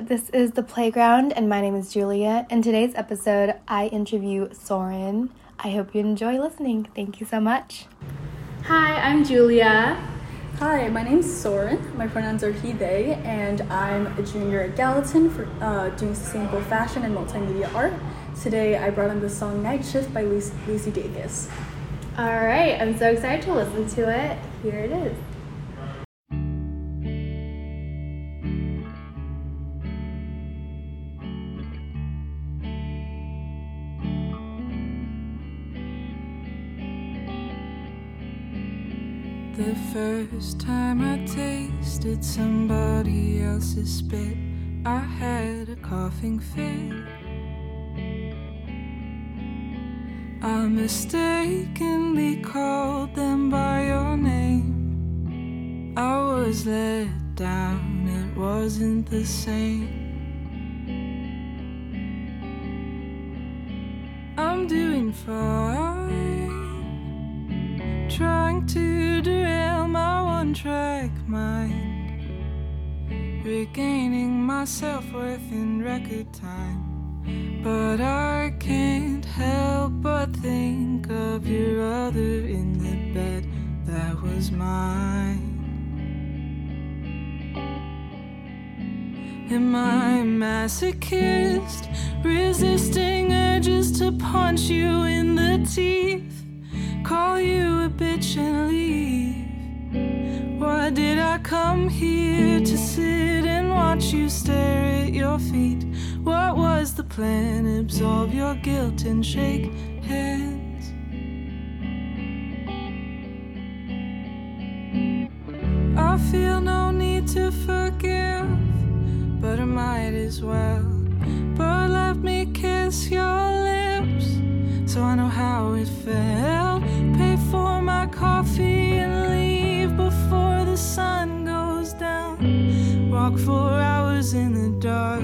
This is The Playground, and my name is Julia. In today's episode, I interview Soren. I hope you enjoy listening. Thank you so much. Hi, I'm Julia. Hi, my name's Soren. My pronouns are he, they, and I'm a junior at Gallatin for uh, doing sustainable fashion and multimedia art. Today, I brought in the song Night Shift by Lucy, Lucy Dacus. All right, I'm so excited to listen to it. Here it is. First time I tasted somebody else's spit, I had a coughing fit. I mistakenly called them by your name. I was let down, it wasn't the same. I'm doing fine trying to derail my one track mind. Regaining my self worth in record time. But I can't help but think of your other in the bed that was mine. Am I masochist, resisting urges to punch you in the teeth? Call you a bitch and leave? Why did I come here to sit and watch you stare at your feet? What was the plan? Absolve your guilt and shake hands. I feel no need to forgive, but I might as well. But let me kiss your lips so I know how it felt. Coffee and leave before the sun goes down. Walk for hours in the dark,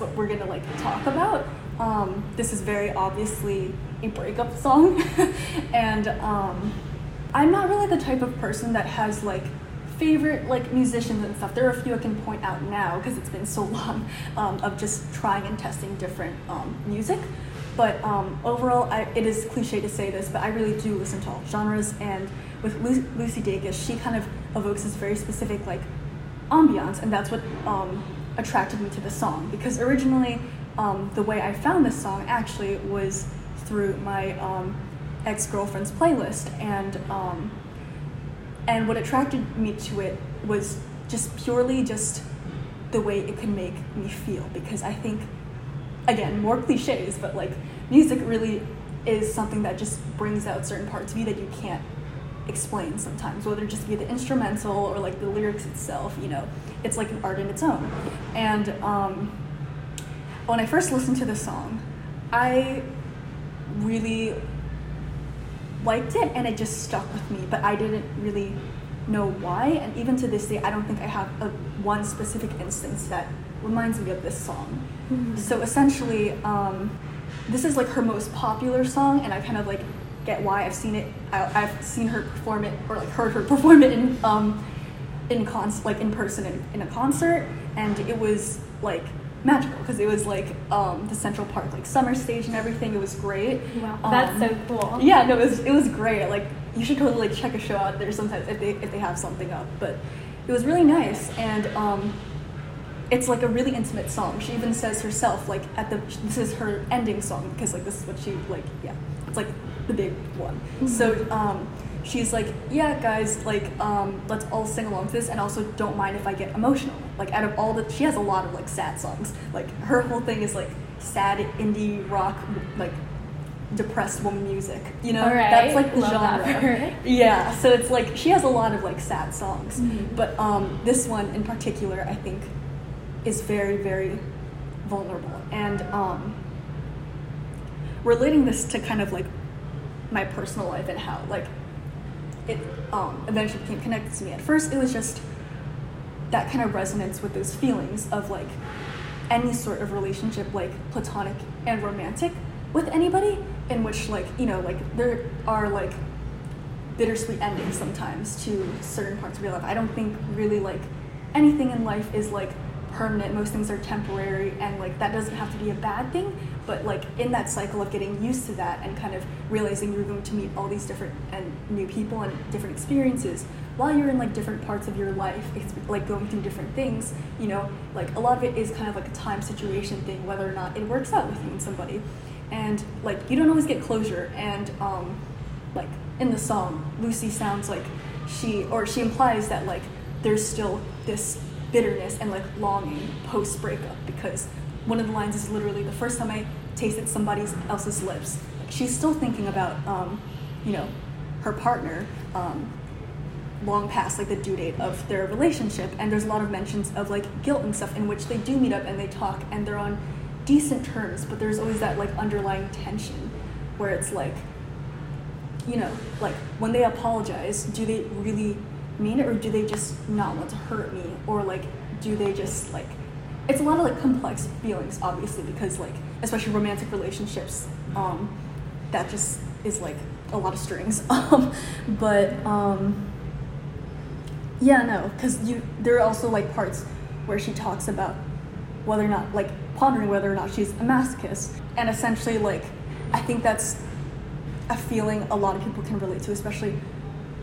what we're gonna like talk about. Um, this is very obviously a breakup song, and um, I'm not really the type of person that has like favorite like musicians and stuff. There are a few I can point out now because it's been so long um, of just trying and testing different um, music. But um, overall, I, it is cliche to say this, but I really do listen to all genres. And with Lu- Lucy Dacus, she kind of evokes this very specific like ambiance, and that's what um, attracted me to the song. Because originally, um, the way I found this song actually was through my um, ex girlfriend's playlist, and um, and what attracted me to it was just purely just the way it could make me feel. Because I think, again, more cliches, but like music really is something that just brings out certain parts of you that you can't explain sometimes, whether it just be the instrumental or like the lyrics itself, you know, it's like an art in its own. And um, when I first listened to the song, I really liked it and it just stuck with me, but I didn't really know why. And even to this day, I don't think I have a, one specific instance that reminds me of this song. Mm-hmm. So essentially, um, this is like her most popular song, and I kind of like get why I've seen it. I, I've seen her perform it, or like heard her perform it in um, in cons like in person in, in a concert, and it was like magical because it was like um, the Central Park like summer stage and everything. It was great. Wow, Um, that's so cool. Yeah, no, it was it was great. Like you should totally like check a show out there sometimes if they if they have something up. But it was really nice and um, it's like a really intimate song. She even says herself like at the this is her ending song because like this is what she like yeah it's like the big one. So um, she's like yeah guys like um, let's all sing along to this and also don't mind if I get emotional. Like out of all the she has a lot of like sad songs. Like her whole thing is like sad indie rock like depressed woman music. You know right. that's like the Love genre. Yeah, so it's like she has a lot of like sad songs, Mhm. but um, this one in particular, I think, is very very vulnerable and um, relating this to kind of like my personal life and how like it um, eventually became connected to me. At first, it was just that kind of resonance with those feelings of like any sort of relationship, like platonic and romantic, with anybody, in which like you know like there are like bittersweet endings sometimes to certain parts of your life. I don't think really like anything in life is like permanent. Most things are temporary and like that doesn't have to be a bad thing, but like in that cycle of getting used to that and kind of realizing you're going to meet all these different and new people and different experiences while you're in like different parts of your life, it's like going through different things, you know, like a lot of it is kind of like a time situation thing, whether or not it works out with you and somebody. And like you don't always get closure and um like in the song, Lucy sounds like she or she implies that like there's still this bitterness and like longing post breakup because one of the lines is literally the first time I tasted somebody else's lips. She's still thinking about um, you know, her partner um, long past like the due date of their relationship and there's a lot of mentions of like guilt and stuff in which they do meet up and they talk and they're on decent terms but there's always that like underlying tension where it's like you know, like when they apologize, do they really mean it or do they just not want to hurt me? Or like, do they just like, it's a lot of like complex feelings, obviously, because like, especially romantic relationships, um, that just is like a lot of strings. Um, but um, yeah, no, because you, there are also like parts where she talks about whether or not, like, pondering whether or not she's a masochist. And essentially, like, I think that's a feeling a lot of people can relate to, especially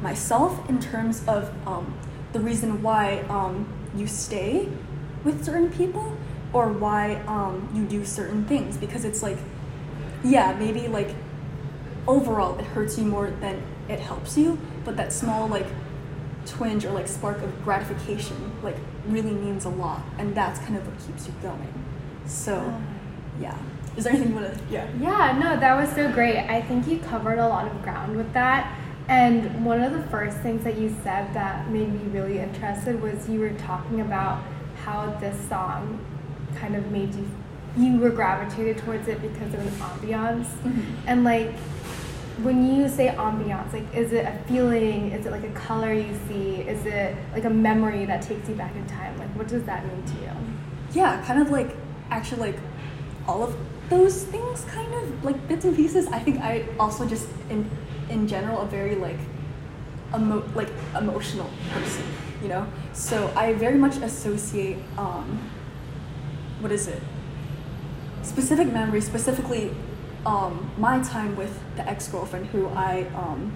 myself, in terms of um, the reason why um, you stay with certain people or why um, you do certain things. Because it's like, yeah, maybe like overall it hurts you more than it helps you, but that small like twinge or like spark of gratification like really means a lot, and that's kind of what keeps you going. So, yeah. Is there anything you want to? Yeah. Yeah, no, that was so great. I think you covered a lot of ground with that. And one of the first things that you said that made me really interested was you were talking about how this song kind of made you you were gravitated towards it because of the ambiance. Mhm. And like when you say ambiance, like is it a feeling? Is it like a color you see? Is it like a memory that takes you back in time? Like what does that mean to you? Yeah, kind of like actually like all of those things kind of like bits and pieces. I think I also just in in general a very like emo- like emotional person, you know? So I very much associate um what is it? Specific memories, specifically um, my time with the ex-girlfriend who I um,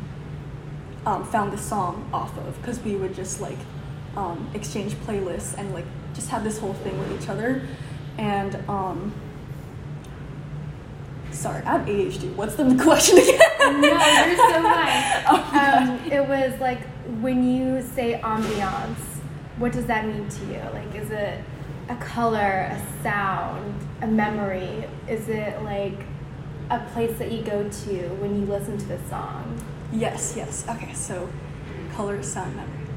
um, found this song off of because we would just like um, exchange playlists and like just have this whole thing with each other. And um, sorry i have adhd what's the question again? No you're so fine. Oh um, it was like when you say ambiance what does that mean to you? Like is it a color a sound a memory? Is it like a place that you go to when you listen to the song? Yes yes. Okay so color sound memory.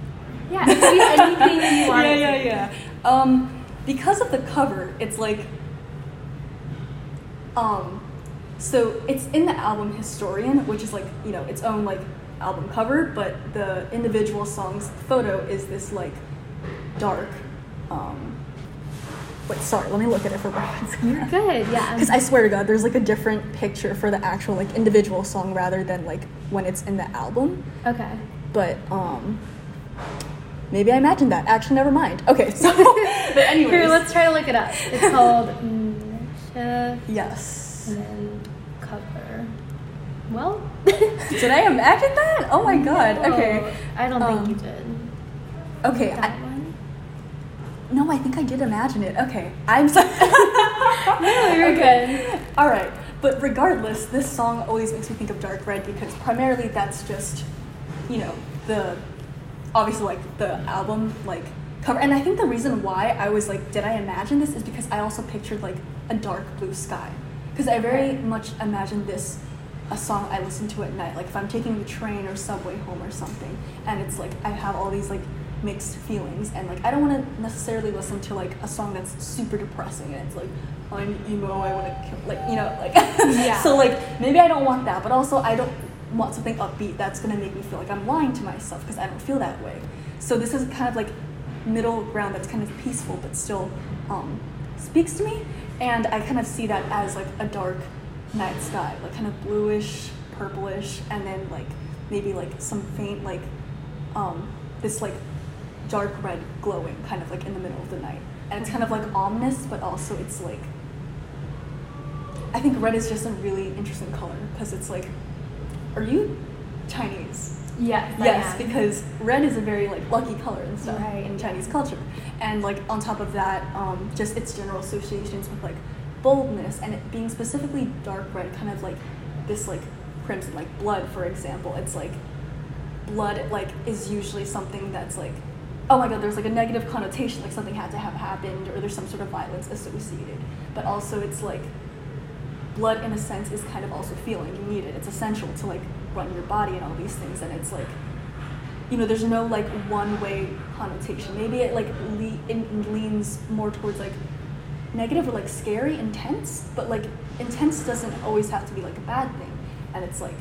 Yeah it could be anything you want yeah yeah yeah. Um, because of the cover it's like um, so it's in the album historian which is like you know its own like album cover but the individual songs photo is this like dark um, wait sorry let me look at it for reference you're good yeah because I swear to God, there's like a different picture for the actual like individual song rather than like when it's in the album. okay But um, maybe I imagined that. Actually, never mind. Okay, so but anyways, here let's try to look it up it's called yes. and then cover well Did I imagine that? Oh my God. No, Okay. I don't Um, think you did. Okay. That I, one? no, I think I did imagine it. Okay, I'm sorry. No, you're good. All right, but regardless, this song always makes me think of Dark Red because primarily that's just, you know, the obviously like the album like cover. And I think the reason why I was like, did I imagine this is because I also pictured like a dark blue sky because I very Okay. much imagined this a song I listen to at night. Like if I'm taking the train or subway home or something, and it's like I have all these like mixed feelings, and like I don't want to necessarily listen to like a song that's super depressing, and it's like I'm emo, I want to kill, like you know, like Yeah. so like maybe I don't want that, but also I don't want something upbeat that's gonna make me feel like I'm lying to myself because I don't feel that way. So this is kind of like middle ground that's kind of peaceful but still um, speaks to me, and I kind of see that as like a dark night sky, like kind of bluish, purplish, and then like maybe like some faint like um, this like dark red glowing kind of like in the middle of the night. And it's kind of like ominous, but also it's like I think red is just a really interesting color because it's like, are you Chinese? Yes. Yes, because red is a very like lucky color and stuff Right. in Chinese culture, and like on top of that, um, just its general associations with like boldness and it being specifically dark red, kind of like this like crimson, like blood, for example. It's like blood like is usually something that's like oh my god there's like a negative connotation like something had to have happened or there's some sort of violence associated. But also it's like blood in a sense is kind of also feeling you need it it's essential to like run your body and all these things. And it's like you know there's no like one way connotation. Maybe it like le- it leans more towards like negative or like scary intense but like intense doesn't always have to be like a bad thing. And it's like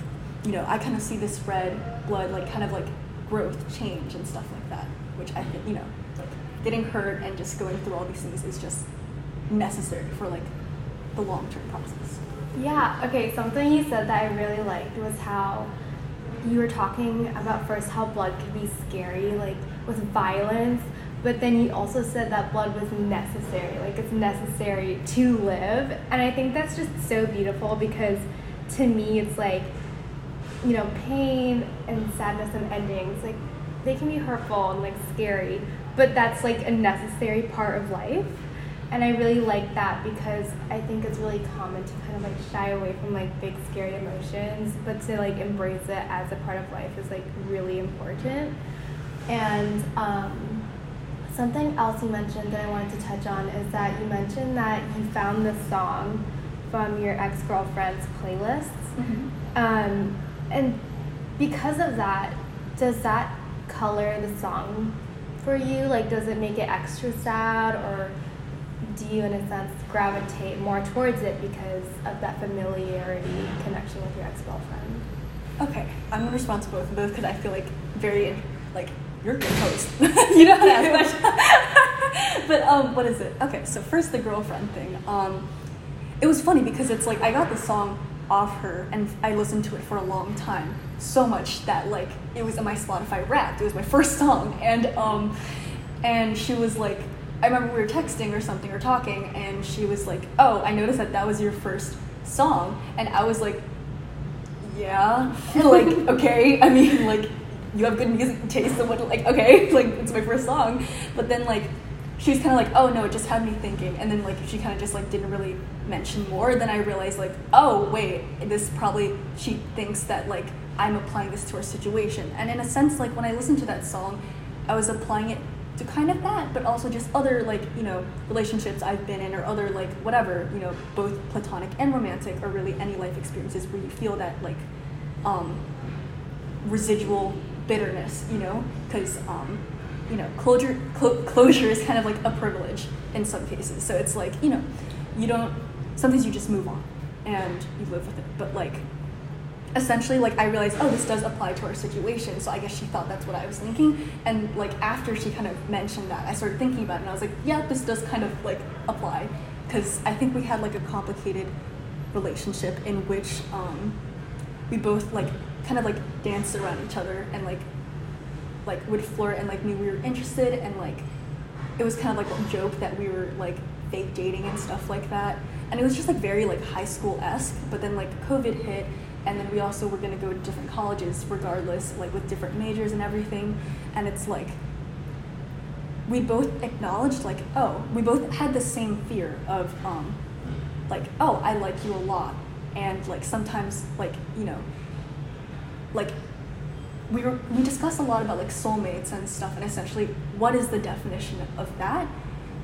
you know i kind of see this red blood like kind of like growth change and stuff like that which i think you know like getting hurt and just going through all these things is just necessary for like the long-term process. Yeah, okay, something you said that I really liked was how you were talking about first how blood could be scary, like with violence, but then he also said that blood was necessary, like it's necessary to live. And I think that's just so beautiful because to me it's like, you know, pain and sadness and endings, like they can be hurtful and like scary, but that's like a necessary part of life. And I really like that because I think it's really common to kind of like shy away from like big scary emotions, but to like embrace it as a part of life is like really important. And um, something else you mentioned that I wanted to touch on is that you mentioned that you found this song from your ex girlfriend's playlists. Um, and because of that, does that color the song for you? Like, does it make it extra sad, or do you, in a sense, gravitate more towards it because of that familiarity connection with your ex girlfriend? Okay, I'm gonna respond to both of those because I feel like very like you're good host. you to ask questions. but um, what is it? Okay, so first the girlfriend thing. Um, it was funny because it's like I got the song off her and I listened to it for a long time, so much that like it was in my Spotify Wrapped. It was my first song, and um, and she was like, I remember we were texting or something or talking, and she was like, "Oh, I noticed that that was your first song," and I was like, "Yeah, like okay." I mean, like you have good music taste, and what like okay, like it's my first song, but then like she was kind of like, "Oh no, it just had me thinking," and then like she kind of just like didn't really mention more. Then I realized like, "Oh wait, this probably she thinks that like I'm applying this to her situation," and in a sense, like when I listened to that song, I was applying it to kind of that, but also just other like you know relationships I've been in or other like whatever you know both platonic and romantic or really any life experiences where you feel that like um, residual bitterness, you know, because um, you know closure clo- closure is kind of like a privilege in some cases. So it's like you know you don't sometimes you just move on and you live with it, but like essentially like i realized oh this does apply to our situation. So i guess she thought that's what i was thinking. And like after she kind of mentioned that i started thinking about it and i was like yeah this does kind of like apply. Because i think we had like a complicated relationship in which um, we both like kind of like danced around each other and like like would flirt and like knew we were interested and like it was kind of like a joke that we were like fake dating and stuff like that. And it was just like very like high school esque but then like covid hit and then we also were going to go to different colleges regardless like with different majors and everything. And it's like we both acknowledged like oh we both had the same fear of um like oh i like you a lot. And like sometimes like you know like we were we discussed a lot about like soulmates and stuff and essentially what is the definition of that?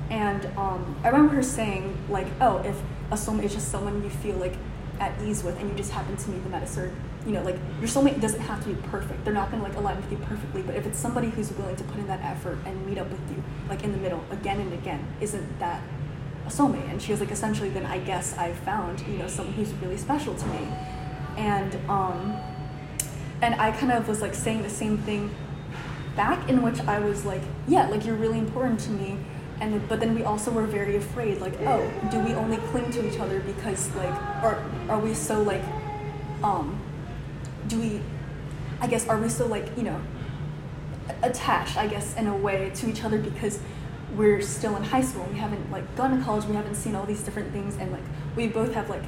And um, i remember her saying like oh if a soulmate is just someone you feel like at ease with and you just happen to meet them at a certain you know like your soulmate doesn't have to be perfect. They're not going to like align with you perfectly but if it's somebody who's willing to put in that effort and meet up with you like in the middle again and again isn't that a soulmate? And she was like essentially then i guess i found you know someone who's really special to me. And um and i kind of was like saying the same thing back in which i was like yeah like you're really important to me. And but then we also were very afraid like oh do we only cling to each other because like or are we so like um do we i guess are we so like you know attached i guess in a way to each other because we're still in high school we haven't like gone to college we haven't seen all these different things and like we both have like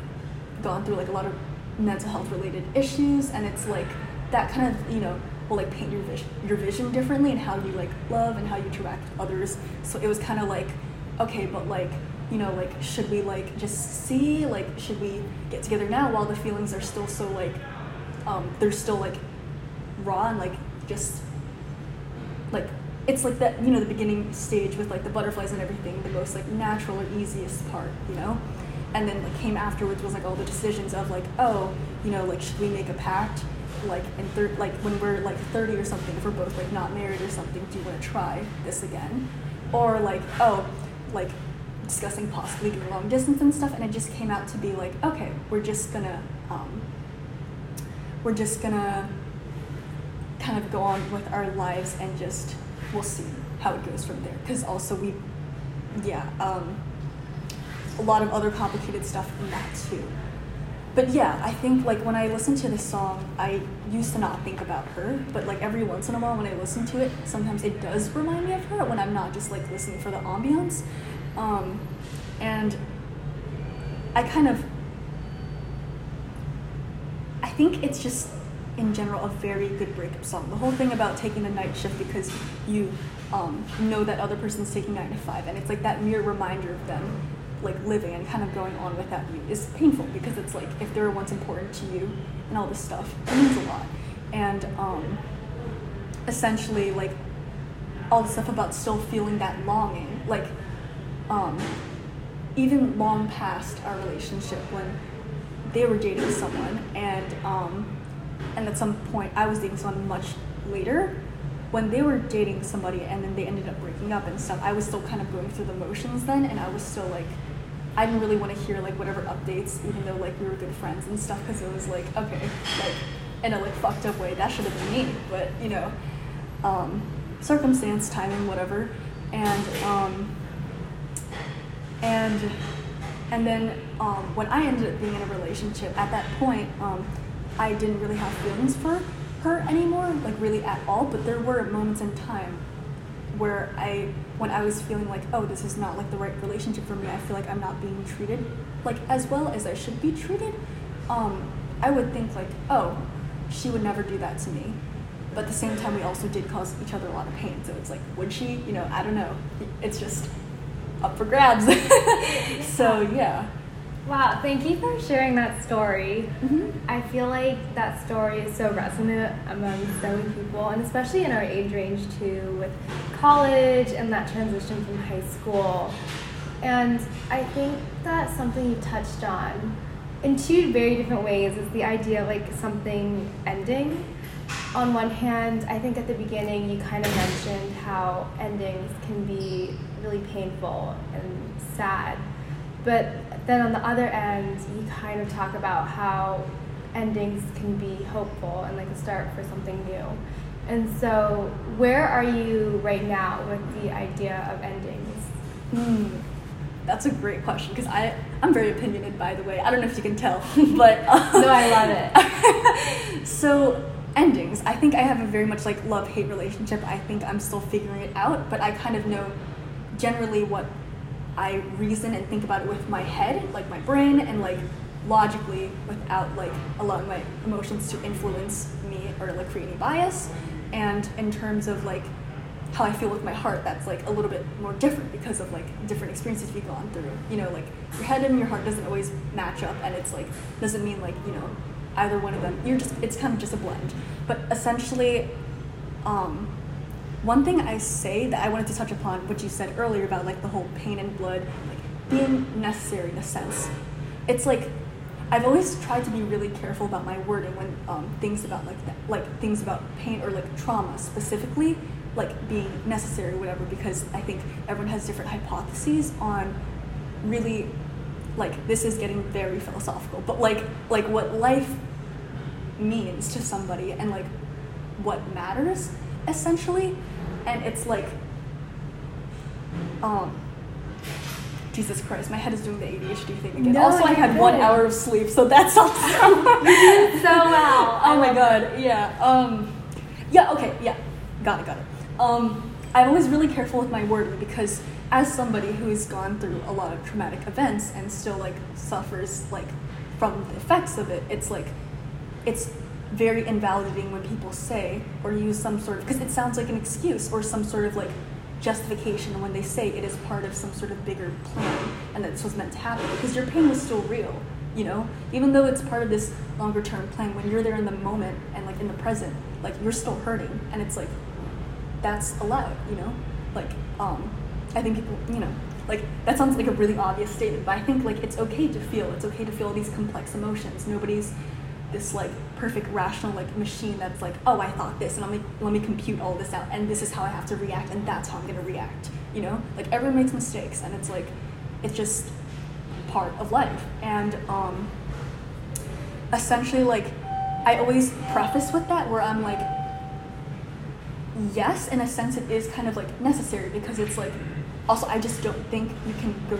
gone through like a lot of mental health related issues and it's like that kind of you know will like paint your vision your vision differently and how you like love and how you interact with others. So it was kind of like okay but like you know like should we like just see like should we get together now while the feelings are still so like um they're still like raw and like just like it's like that you know the beginning stage with like the butterflies and everything the most like natural or easiest part you know? And then like came afterwards was like all the decisions of like oh you know like should we make a pact like in third like when we're like 30 or something if we're both like not married or something do you want to try this again? Or like oh like discussing possibly doing long distance and stuff and it just came out to be like okay we're just gonna um, we're just gonna kind of go on with our lives and just we'll see how it goes from there. Because also we yeah um, a lot of other complicated stuff in that too but yeah i think like when i listen to this song i used to not think about her but like every once in a while when i listen to it sometimes it does remind me of her when i'm not just like listening for the ambiance. Um, and i kind of i think it's just in general a very good breakup song. The whole thing about taking the night shift because you um, know that other person's taking nine to five and it's like that mere reminder of them like living and kind of going on without you is painful because it's like if they were once important to you and all this stuff it means a lot. And um, essentially like all the stuff about still feeling that longing like um, even long past our relationship when they were dating someone and um, and at some point i was dating someone much later when they were dating somebody and then they ended up breaking up and stuff i was still kind of going through the motions then and i was still like I didn't really want to hear like whatever updates, even though like we were good friends and stuff, because it was like okay, like in a like fucked up way. That should have been me, but you know, um, circumstance, timing, whatever, and um, and and then um, when I ended up being in a relationship, at that point, um, I didn't really have feelings for her anymore, like really at all. But there were moments in time where I, when I was feeling like, oh, this is not like the right relationship for me. I feel like I'm not being treated like as well as I should be treated. Um, I would think like, oh, she would never do that to me. But at the same time, we also did cause each other a lot of pain. So it's like, would she? You know, I don't know. It's just up for grabs. so yeah. Wow, thank you for sharing that story. Mm-hmm. I feel like that story is so resonant among so many people, and especially in our age range too, with college and that transition from high school. And I think that's something you touched on in two very different ways is the idea of like something ending. On one hand, I think at the beginning you kind of mentioned how endings can be really painful and sad. But then on the other end, you kind of talk about how endings can be hopeful and like a start for something new. And so, where are you right now with the idea of endings? Hmm. That's a great question because I I'm very opinionated by the way. I don't know if you can tell, but um, no, I love it. so endings. I think I have a very much like love hate relationship. I think I'm still figuring it out, but I kind of know generally what I reason and think about it with my head, like my brain, and like logically without like allowing my emotions to influence me or like create any bias. And in terms of like how I feel with my heart, that's like a little bit more different because of like different experiences we've gone through. You know, like your head and your heart doesn't always match up, and it's like doesn't mean like you know either one of them. You're just it's kind of just a blend. But essentially, um, one thing I say that I wanted to touch upon, what you said earlier about like the whole pain and blood, like being necessary in a sense. It's like I've always tried to be really careful about my wording when um, things about like that, like things about pain or like trauma specifically, like being necessary, or whatever. Because I think everyone has different hypotheses on really like this is getting very philosophical, but like like what life means to somebody and like what matters essentially and it's like um Jesus Christ, my head is doing the ADHD thing again. No, also, I had you're one hour of sleep, so that's awesome. so well. oh my god, yeah. Um, yeah, okay, yeah. Got it, got it. Um, I'm always really careful with my wording because as somebody who's gone through a lot of traumatic events and still like suffers like from the effects of it, it's like it's very invalidating when people say or use some sort of because it sounds like an excuse or some sort of like justification when they say it is part of some sort of bigger plan and that this was meant to happen because your pain was still real you know? Even though it's part of this longer term plan when you're there in the moment and like in the present like you're still hurting and it's like that's allowed you know? Like um i think people you know like that sounds like a really obvious statement but i think like it's okay to feel it's okay to feel these complex emotions. Nobody's this like perfect rational like machine that's like oh i thought this and let me let me compute all this out and this is how i have to react and that's how i'm going to react you know? Like everyone makes mistakes and it's like it's just part of life. And um essentially like i always preface with that where i'm like yes in a sense it is kind of like necessary because it's like also i just don't think you can go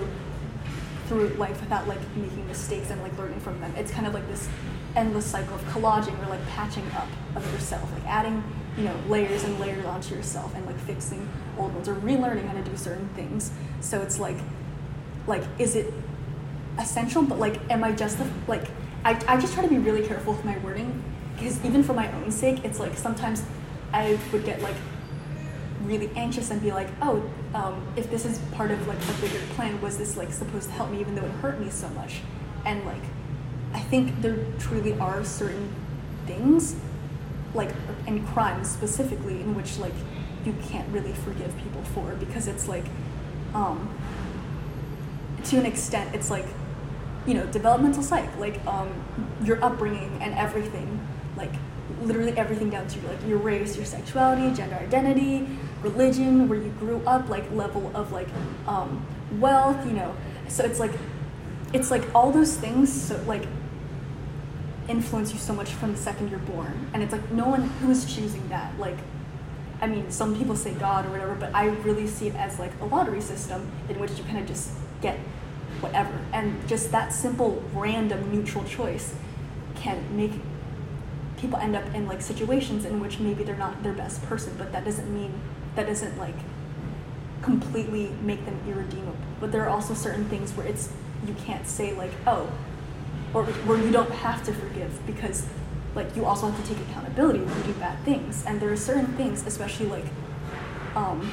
through life without like making mistakes and like learning from them. It's kind of like this endless cycle of collaging or like patching up of yourself like adding you know layers and layers onto yourself and like fixing old ones or relearning how to do certain things. So it's like like is it essential? But like am i just the, like I, I just try to be really careful with my wording because even for my own sake it's like sometimes i would get like really anxious and be like oh um, if this is part of like a bigger plan was this like supposed to help me even though it hurt me so much? And like i think there truly are certain things like and crimes specifically in which like you can't really forgive people for because it's like um to an extent it's like you know developmental psych like um your upbringing and everything like literally everything down to like your race your sexuality gender identity religion where you grew up like level of like um wealth you know so it's like it's like all those things so like influence you so much from the second you're born. And it's like no one who's choosing that. Like, I mean, some people say God or whatever, but I really see it as like a lottery system in which you kind of just get whatever. And just that simple, random, neutral choice can make people end up in like situations in which maybe they're not their best person, but that doesn't mean that doesn't like completely make them irredeemable. But there are also certain things where it's you can't say like, oh, or where you don't have to forgive because like you also have to take accountability when you do bad things. And there are certain things, especially like um,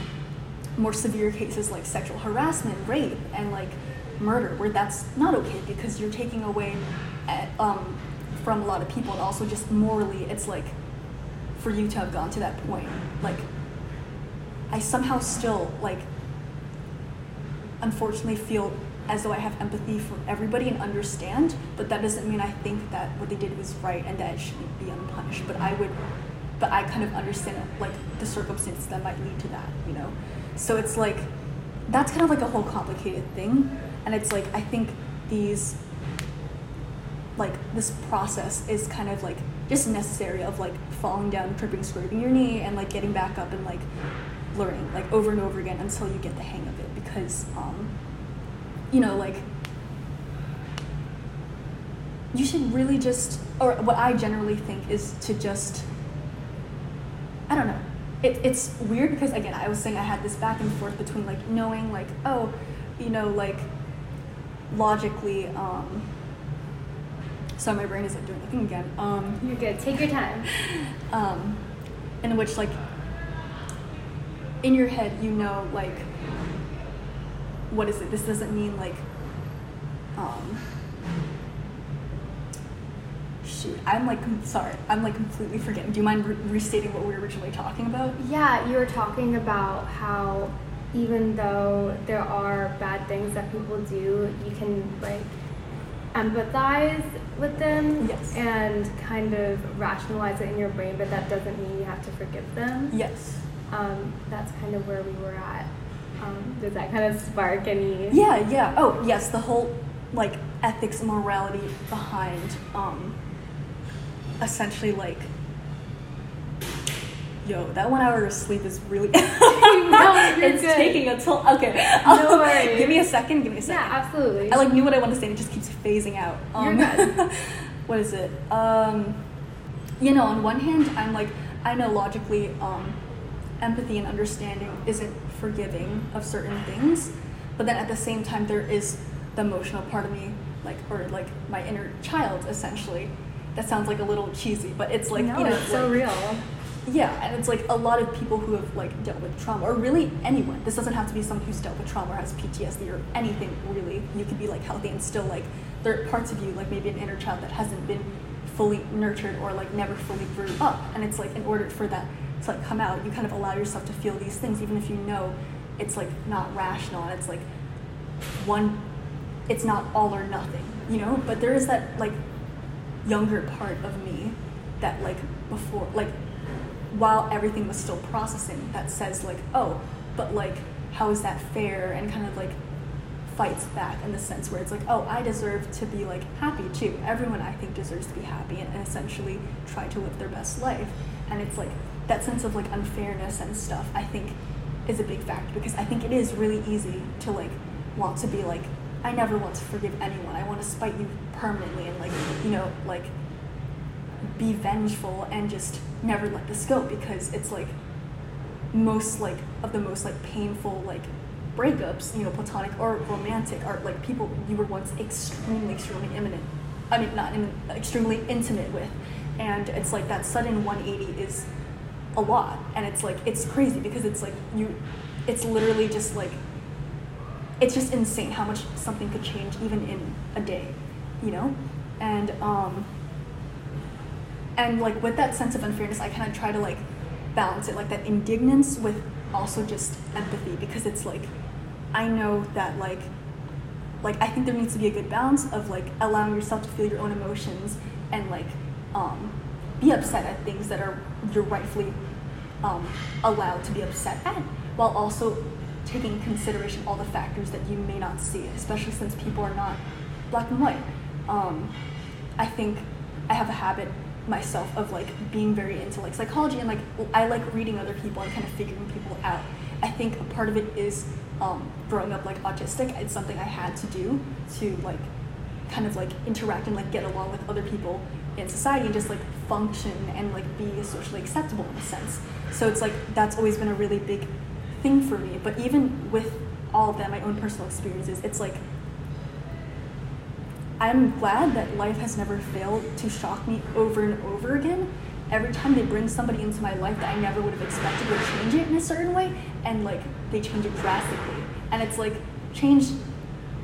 more severe cases like sexual harassment, rape, and like murder, where that's not okay because you're taking away at, um, from a lot of people, and also just morally, it's like for you to have gone to that point, like I somehow still like unfortunately feel as though I have empathy for everybody and understand, but that doesn't mean I think that what they did was right and that it shouldn't be unpunished. But I would, but I kind of understand like the circumstances that might lead to that, you know. So it's like that's kind of like a whole complicated thing, and it's like I think these like this process is kind of like just necessary of like falling down, tripping, scraping your knee, and like getting back up and like learning like over and over again until you get the hang of it because um, you know like you should really just or what i generally think is to just i don't know it, it's weird because again i was saying i had this back and forth between like knowing like oh you know like logically um so my brain is like doing the thing again um You're good. Take your time. um, in which like in your head you know like what is it this doesn't mean like um shoot i'm like sorry i'm like completely forgetting do you mind re- restating what we were originally talking about Yeah, you were talking about how even though there are bad things that people do, you can like empathize with them Yes. and kind of rationalize it in your brain, but that doesn't mean you have to forgive them. yes Um, that's kind of where we were at. Um, does that kind of spark any? yeah yeah oh yes the whole like ethics and morality behind um essentially like yo that one hour of sleep is really No, you're it's good. taking a toll okay No worries. give me a second give me a second Yeah, absolutely. I like knew what I wanted to say and it just keeps phasing out. You're Um, good. what is it? Um, you know, on one hand, I'm like, I know logically, um, empathy and understanding isn't forgiving of certain things, but then at the same time, there is the emotional part of me, like, or like my inner child, essentially. That sounds like a little cheesy, but it's like, no, you know, it's so like- real. yeah, and it's like a lot of people who have like dealt with trauma, or really anyone. This doesn't have to be someone who's dealt with trauma or has PTSD or anything really. You could be like healthy and still like there are parts of you, like maybe an inner child that hasn't been fully nurtured or like never fully grew up. And it's like in order for that to like come out, you kind of allow yourself to feel these things, even if you know it's like not rational and it's like one it's not all or nothing, you know? But there is that like younger part of me that like before like while everything was still processing that says like oh but like how is that fair and kind of like fights back in the sense where it's like oh i deserve to be like happy too. Everyone i think deserves to be happy and, and essentially try to live their best life. And it's like that sense of like unfairness and stuff i think is a big factor because i think it is really easy to like want to be like i never want to forgive anyone. I want to spite you permanently and like you know like be vengeful and just never let this go because it's like most like of the most like painful like breakups you know platonic or romantic are like people you were once extremely extremely imminent i mean not extremely intimate with. And it's like that sudden 180 is a lot. And it's like it's crazy because it's like you it's literally just like it's just insane how much something could change even in a day you know? And um and like with that sense of unfairness i kind of try to like balance it like that indignance with also just empathy because it's like i know that like like i think there needs to be a good balance of like allowing yourself to feel your own emotions and like um be upset at things that are you're rightfully um, allowed to be upset at while also taking consideration all the factors that you may not see especially since people are not black and white. Um, i think I have a habit myself of like being very into like psychology and like I like reading other people and kind of figuring people out. I think a part of it is um, growing up like autistic. It's something I had to do to like kind of like interact and like get along with other people in society and just like function and like be socially acceptable in a sense. So it's like that's always been a really big thing for me. But even with all of that, my own personal experiences, it's like I'm glad that life has never failed to shock me over and over again. Every time they bring somebody into my life that I never would have expected would change it in a certain way, and like they change it drastically. And it's like change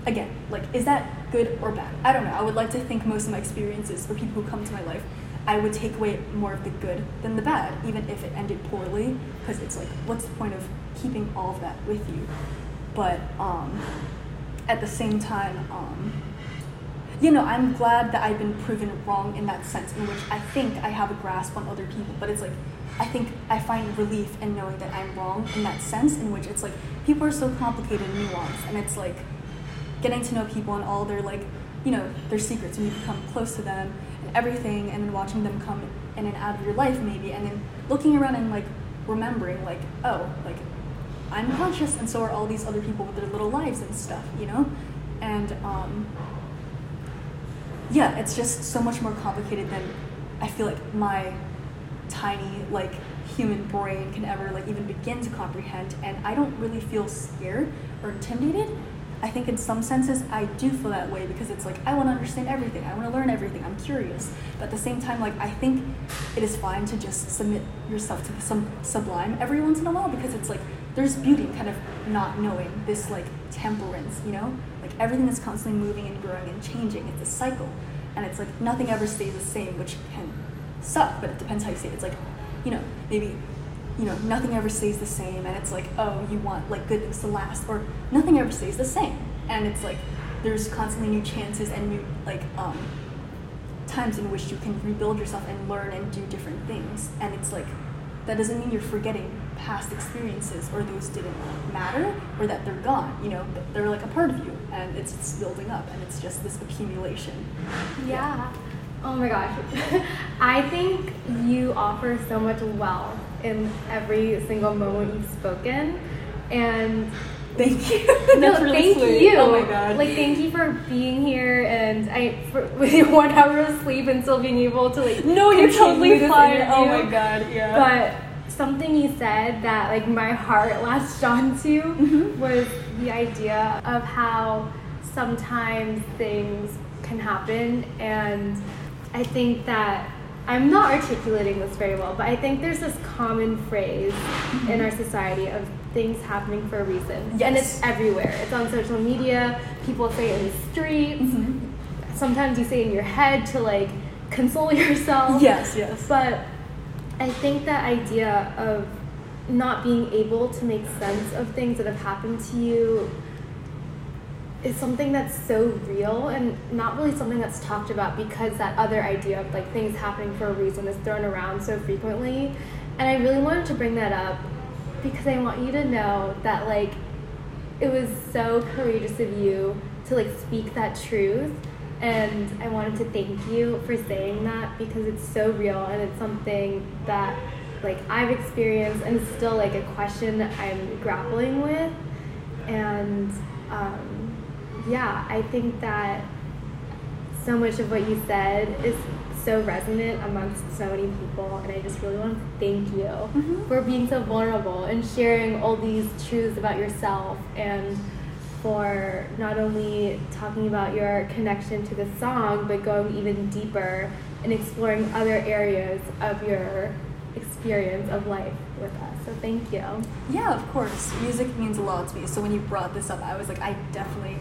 again, like is that good or bad? I don't know. I would like to think most of my experiences for people who come to my life, I would take away more of the good than the bad, even if it ended poorly, because it's like, what's the point of keeping all of that with you? But um, at the same time, um, you know, I'm glad that I've been proven wrong in that sense, in which I think I have a grasp on other people. But it's like, I think I find relief in knowing that I'm wrong in that sense, in which it's like people are so complicated and nuanced, and it's like getting to know people and all their like, you know, their secrets, and you become close to them and everything, and then watching them come in and out of your life maybe, and then looking around and like remembering like, oh, like I'm conscious, and so are all these other people with their little lives and stuff, you know, and um yeah, it's just so much more complicated than I feel like my tiny like human brain can ever like even begin to comprehend and I don't really feel scared or intimidated. I think in some senses I do feel that way because it's like I want to understand everything. I want to learn everything. I'm curious. But at the same time like I think it is fine to just submit yourself to the some sublime every once in a while because it's like there's beauty in kind of not knowing this like temperance, you know? Everything is constantly moving and growing and changing. It's a cycle. And it's like nothing ever stays the same, which can suck, but it depends how you see it. It's like, you know, maybe, you know, nothing ever stays the same and it's like, oh, you want like good things to last, or nothing ever stays the same. And it's like there's constantly new chances and new like um times in which you can rebuild yourself and learn and do different things. And it's like that doesn't mean you're forgetting past experiences or those didn't matter or that they're gone you know they're like a part of you and it's, it's building up and it's just this accumulation yeah oh my gosh i think you offer so much wealth in every single moment you've spoken and Thank you. no, really thank sweet. you. Oh my god. Like, thank you for being here and I for, with your one hour of sleep and still being able to like. no, you're totally fine. Oh my god, yeah. But something you said that like my heart latched onto Mhm. was the idea of how sometimes things can happen and I think that I'm not articulating this very well, but I think there's this common phrase in our society of things happening for a reason. And it's everywhere. It's on social media, people say it in the streets. Mhm. Sometimes you say it in your head to like console yourself. yes, yes. But I think that idea of not being able to make sense of things that have happened to you is something that's so real and not really something that's talked about because that other idea of like things happening for a reason is thrown around so frequently. And I really wanted to bring that up because I want you to know that like it was so courageous of you to like speak that truth and I wanted to thank you for saying that because it's so real and it's something that like I've experienced and it's still like a question I'm grappling with and um, yeah I think that so much of what you said is so resonant amongst so many people and I just really want to thank you Mhm. for being so vulnerable and sharing all these truths about yourself and for not only talking about your connection to the song but going even deeper and exploring other areas of your experience of life with us so thank you Yeah, of course. Music means a lot to me. So when you brought this up, I was like, I definitely,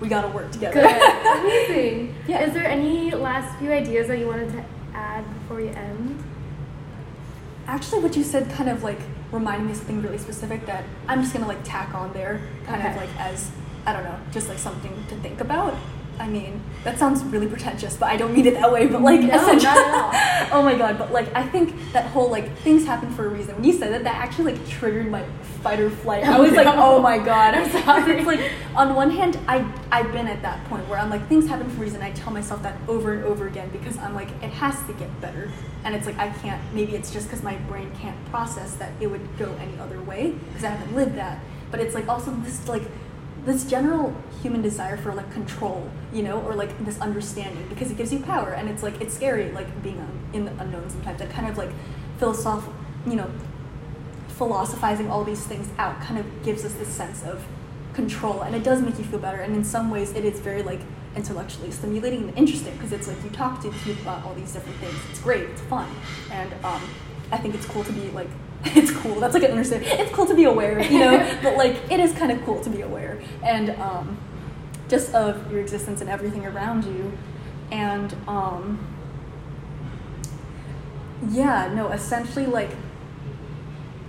we gotta work together. good amazing Yeah. is there any last few ideas that you wanted to add before we end Actually, what you said kind of like reminded me of something really specific that I'm just gonna like tack on there, kind of like as I don't know, just like something to think about. I mean, that sounds really pretentious, but I don't mean it that way. But like, No, essentially, not at oh my god! But like, I think that whole like things happen for a reason. When you said that, that actually like triggered my fight or flight. I Oh, was like, oh my god! I'm sorry. It's like on one hand, I I've been at that point where I'm like, things happen for a reason. I tell myself that over and over again because I'm like, it has to get better, and it's like I can't. Maybe it's just because my brain can't process that it would go any other way because I haven't lived that. But it's like also this like this general human desire for like control, you know, or like this understanding because it gives you power and it's like it's scary like being in the unknown sometimes. That kind of like philosoph, you know, philosophizing all these things out kind of gives us this sense of control and it does make you feel better and in some ways it is very like intellectually stimulating and interesting because it's like you talk to people about all these different things it's great it's fun and um, i think it's cool to be like it's cool that's like an understanding it's cool to be aware you know but like it is kind of cool to be aware and um, just of your existence and everything around you and um, yeah no essentially like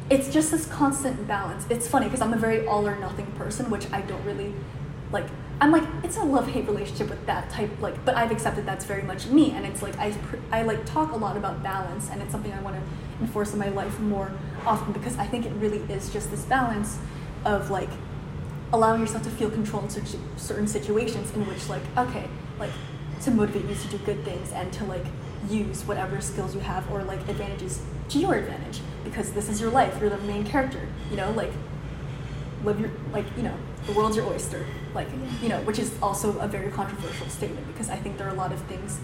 it's just this constant balance. It's funny because I'm a very all or nothing person, which I don't really like. I'm like it's a love hate relationship with that type, like. But I've accepted that's very much me, and it's like I pr- I like talk a lot about balance, and it's something I want to enforce in my life more often because I think it really is just this balance of like allowing yourself to feel control in situ- certain situations in which like okay like to motivate you to do good things and to like use whatever skills you have or like advantages to your advantage because this is your life. You're the main character you know like live your like you know the world's your oyster like you know which is also a very controversial statement because i think there are a lot of things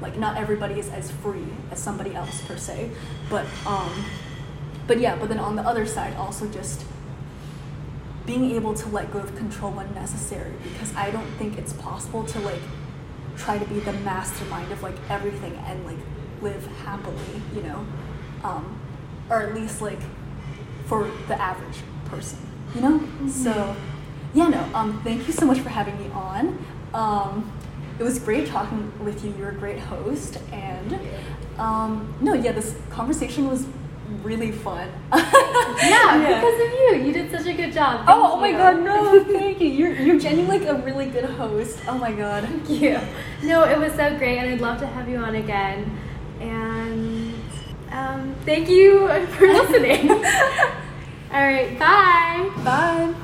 like not everybody is as free as somebody else per se. But um but yeah but then on the other side also just being able to let go of control when necessary because i don't think it's possible to like try to be the mastermind of like everything and like live happily you know? Um or at least like for the average person you know? So yeah no um thank you so much for having me on. Um it was great talking with you you're a great host and um no yeah this conversation was really fun Yeah, because of you. You did such a good job. Oh, Thank oh my you. god, no, thank you. You're you're genuinely like a really good host. Oh my god. Thank you. No, it was so great, and I'd love to have you on again. And um, thank you for listening. All right, bye. Bye.